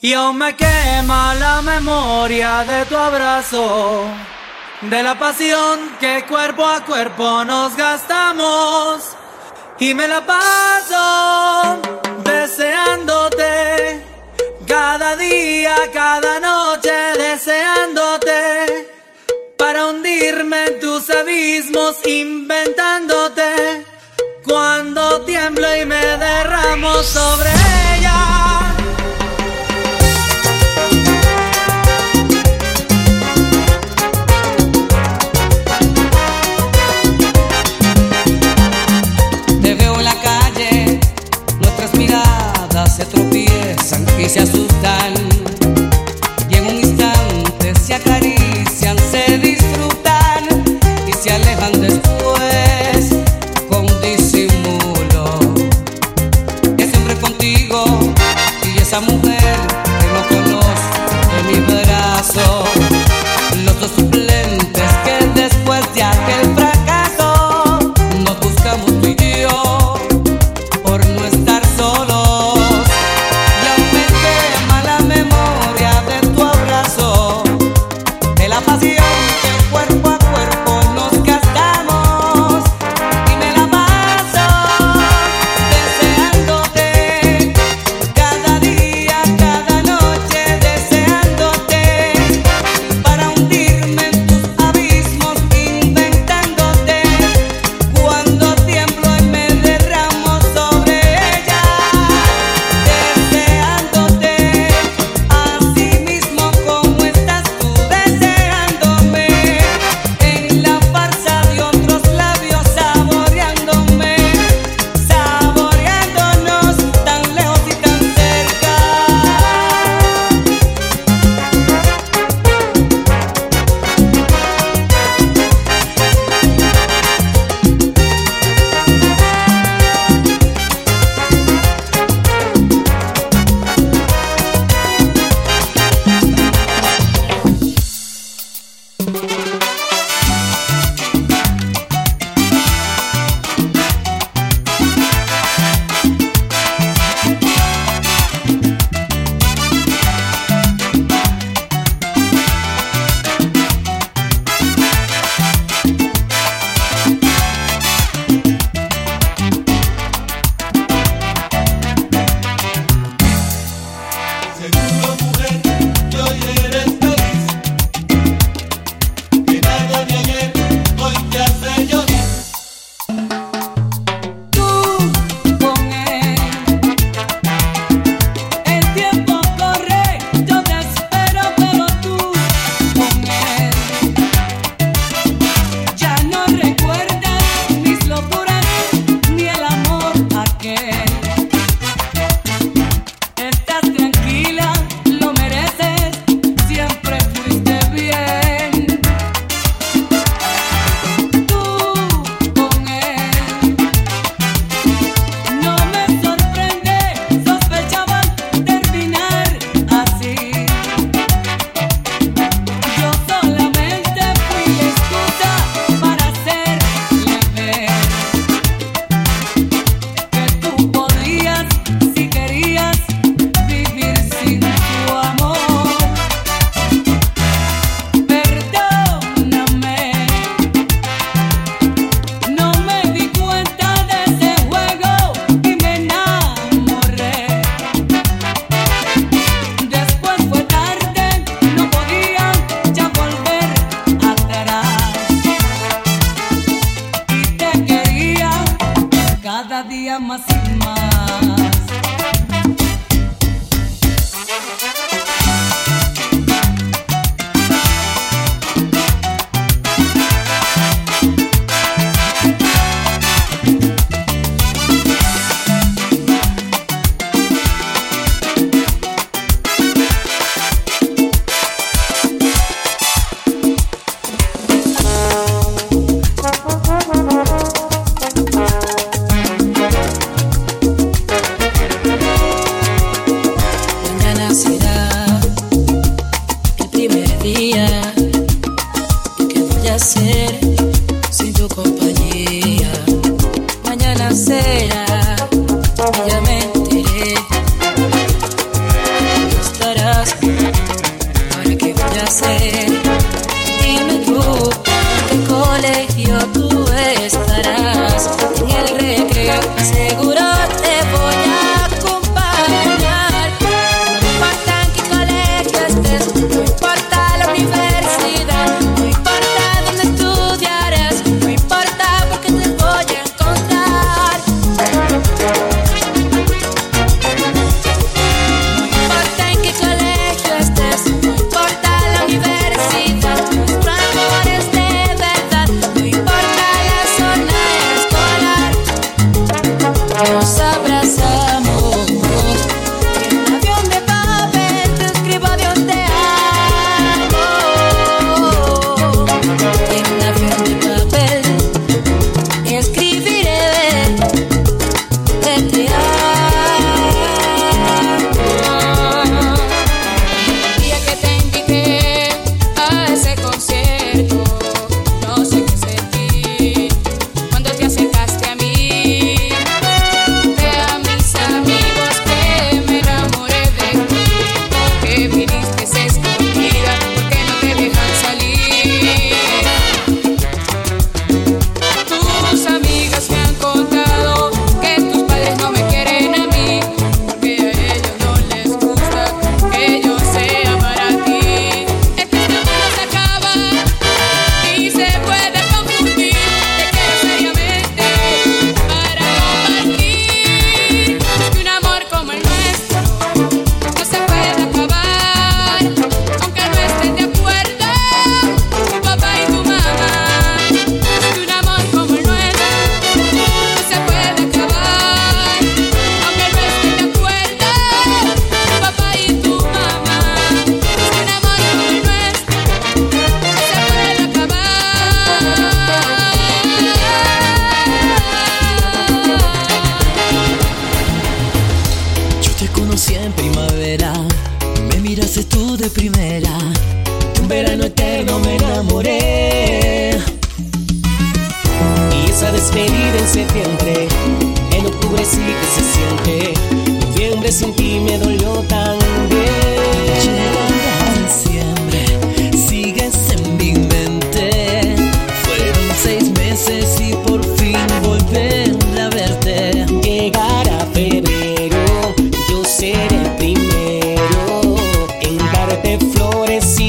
Y aún me quema la memoria de tu abrazo, de la pasión que cuerpo a cuerpo nos gastamos. Y me la paso deseándote, cada día, cada noche deseándote, para hundirme en tus abismos inventándote, cuando tiemblo y me derramo sobre se tropiezan y se asustan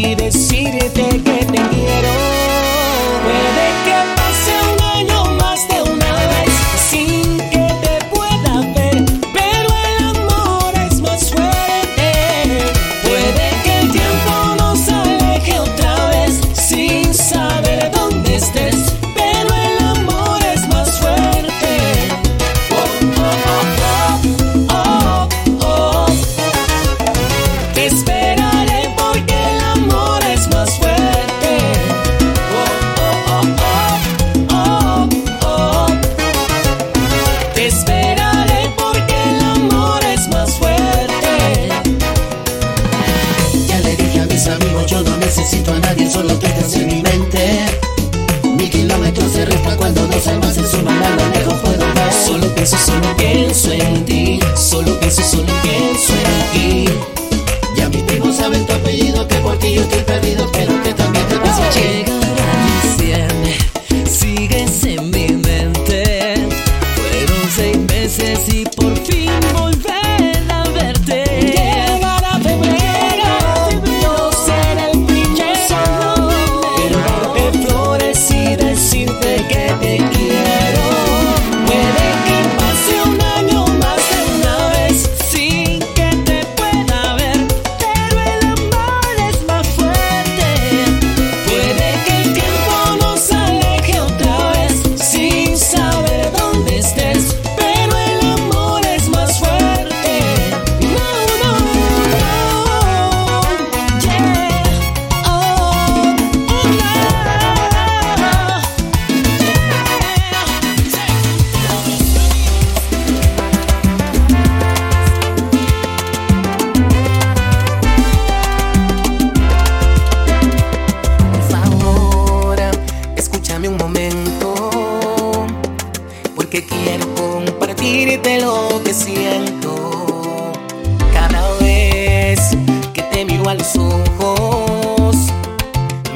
y decir y solo quedas en mi mente. Mi kilómetro se resta cuando dos almas se suman a lo lejos puedo ver. Solo pienso, solo pienso en ti. Solo pienso, solo pienso en ti. Ya mis primos saben tu apellido que por ti yo estoy perdido, pero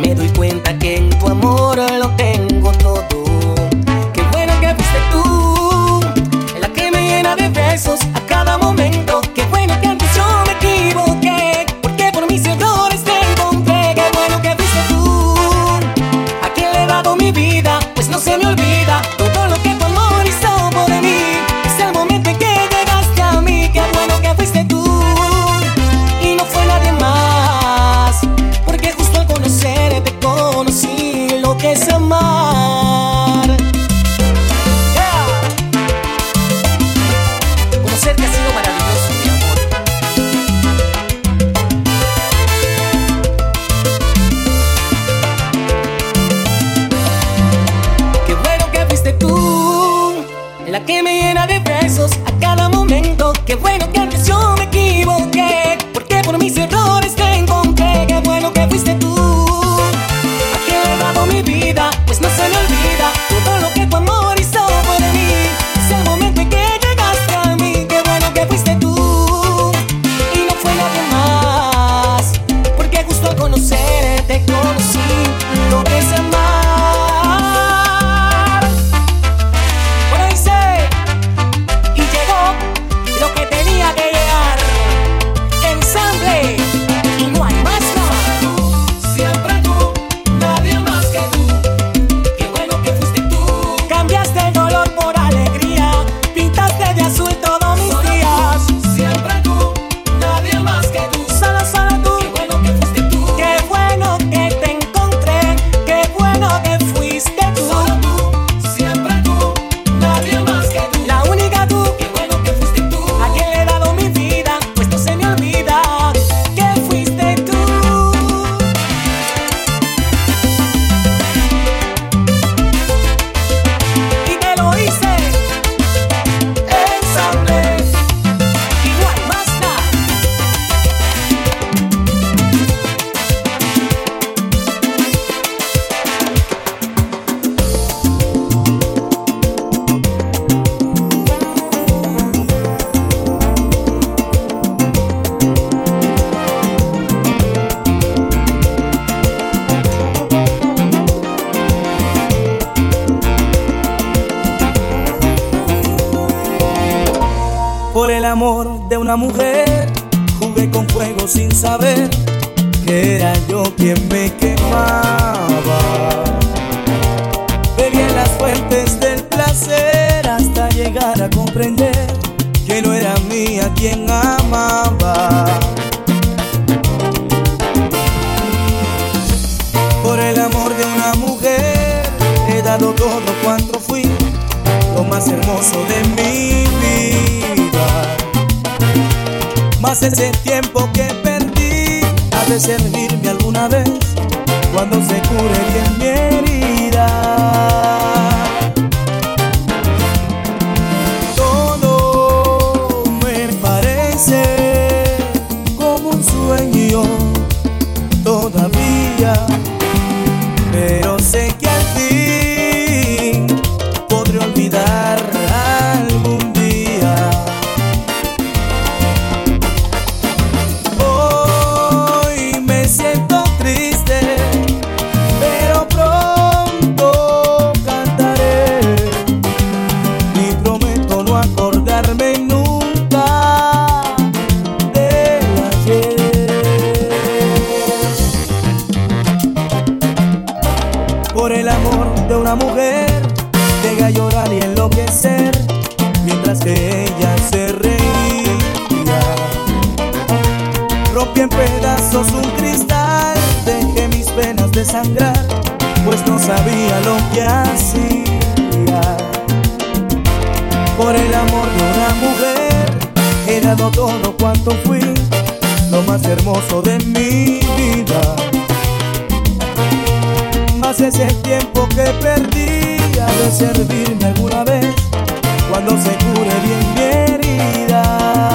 Me doy cuenta que en tu amor lo tengo. que me llena de besos a cada momento. Qué bueno que amor de una mujer jugué con fuego sin saber que era yo quien me quemaba. Bebí en las fuentes del placer hasta llegar a comprender que no era mía quien amaba. Por el amor de una mujer he dado todo cuanto fui, lo más hermoso de mi Más ese tiempo que perdí. Ha de servirme alguna vez cuando se cure bien mujer llega a llorar y enloquecer mientras que ella se reía. Rompí en pedazos un cristal, dejé mis penas de sangrar, pues no sabía lo que hacía. Por el amor de una mujer he dado todo cuanto fui, lo más hermoso de mi vida. Ese tiempo que perdí ha de servirme alguna vez cuando se cure bien mi herida.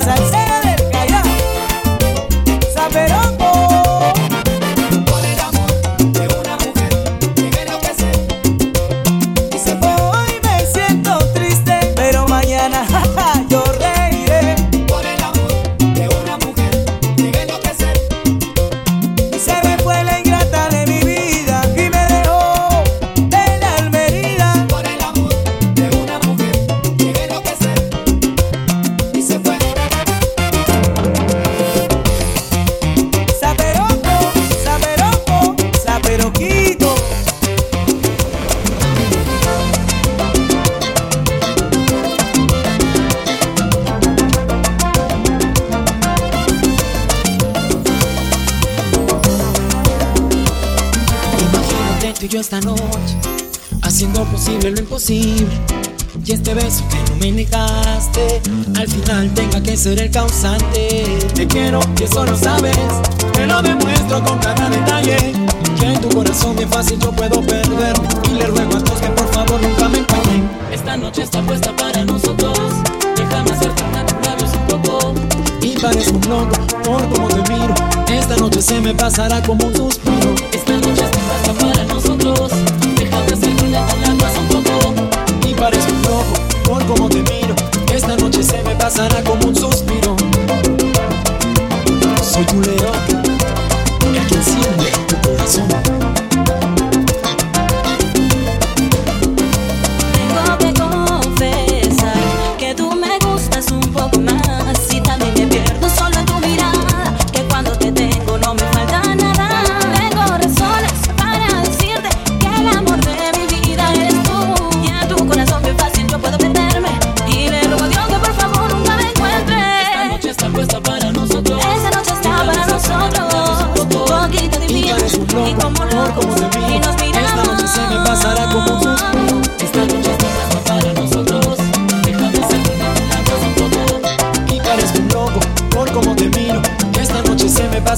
as I yo esta noche Haciendo posible lo imposible. Y este beso que no me negaste Al final tenga que ser el causante. Te quiero y eso lo sabes Te lo demuestro con cada detalle. Que en tu corazón bien fácil yo puedo perder. Y le ruego a Dios que por favor nunca me engañen Esta noche está puesta para nosotros Déjame acercarme a tus labios un poco. Y parezco un loco por cómo te miro. Esta noche se me pasará como un suspiro. Esta noche está puesta para nosotros. Déjame acercarme a tus labios un poco y parezco un loco por cómo te miro. Esta noche se me pasará como un suspiro. Soy un león,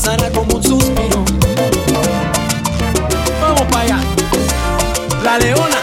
pasará como un suspiro. Vamos para allá. La leona.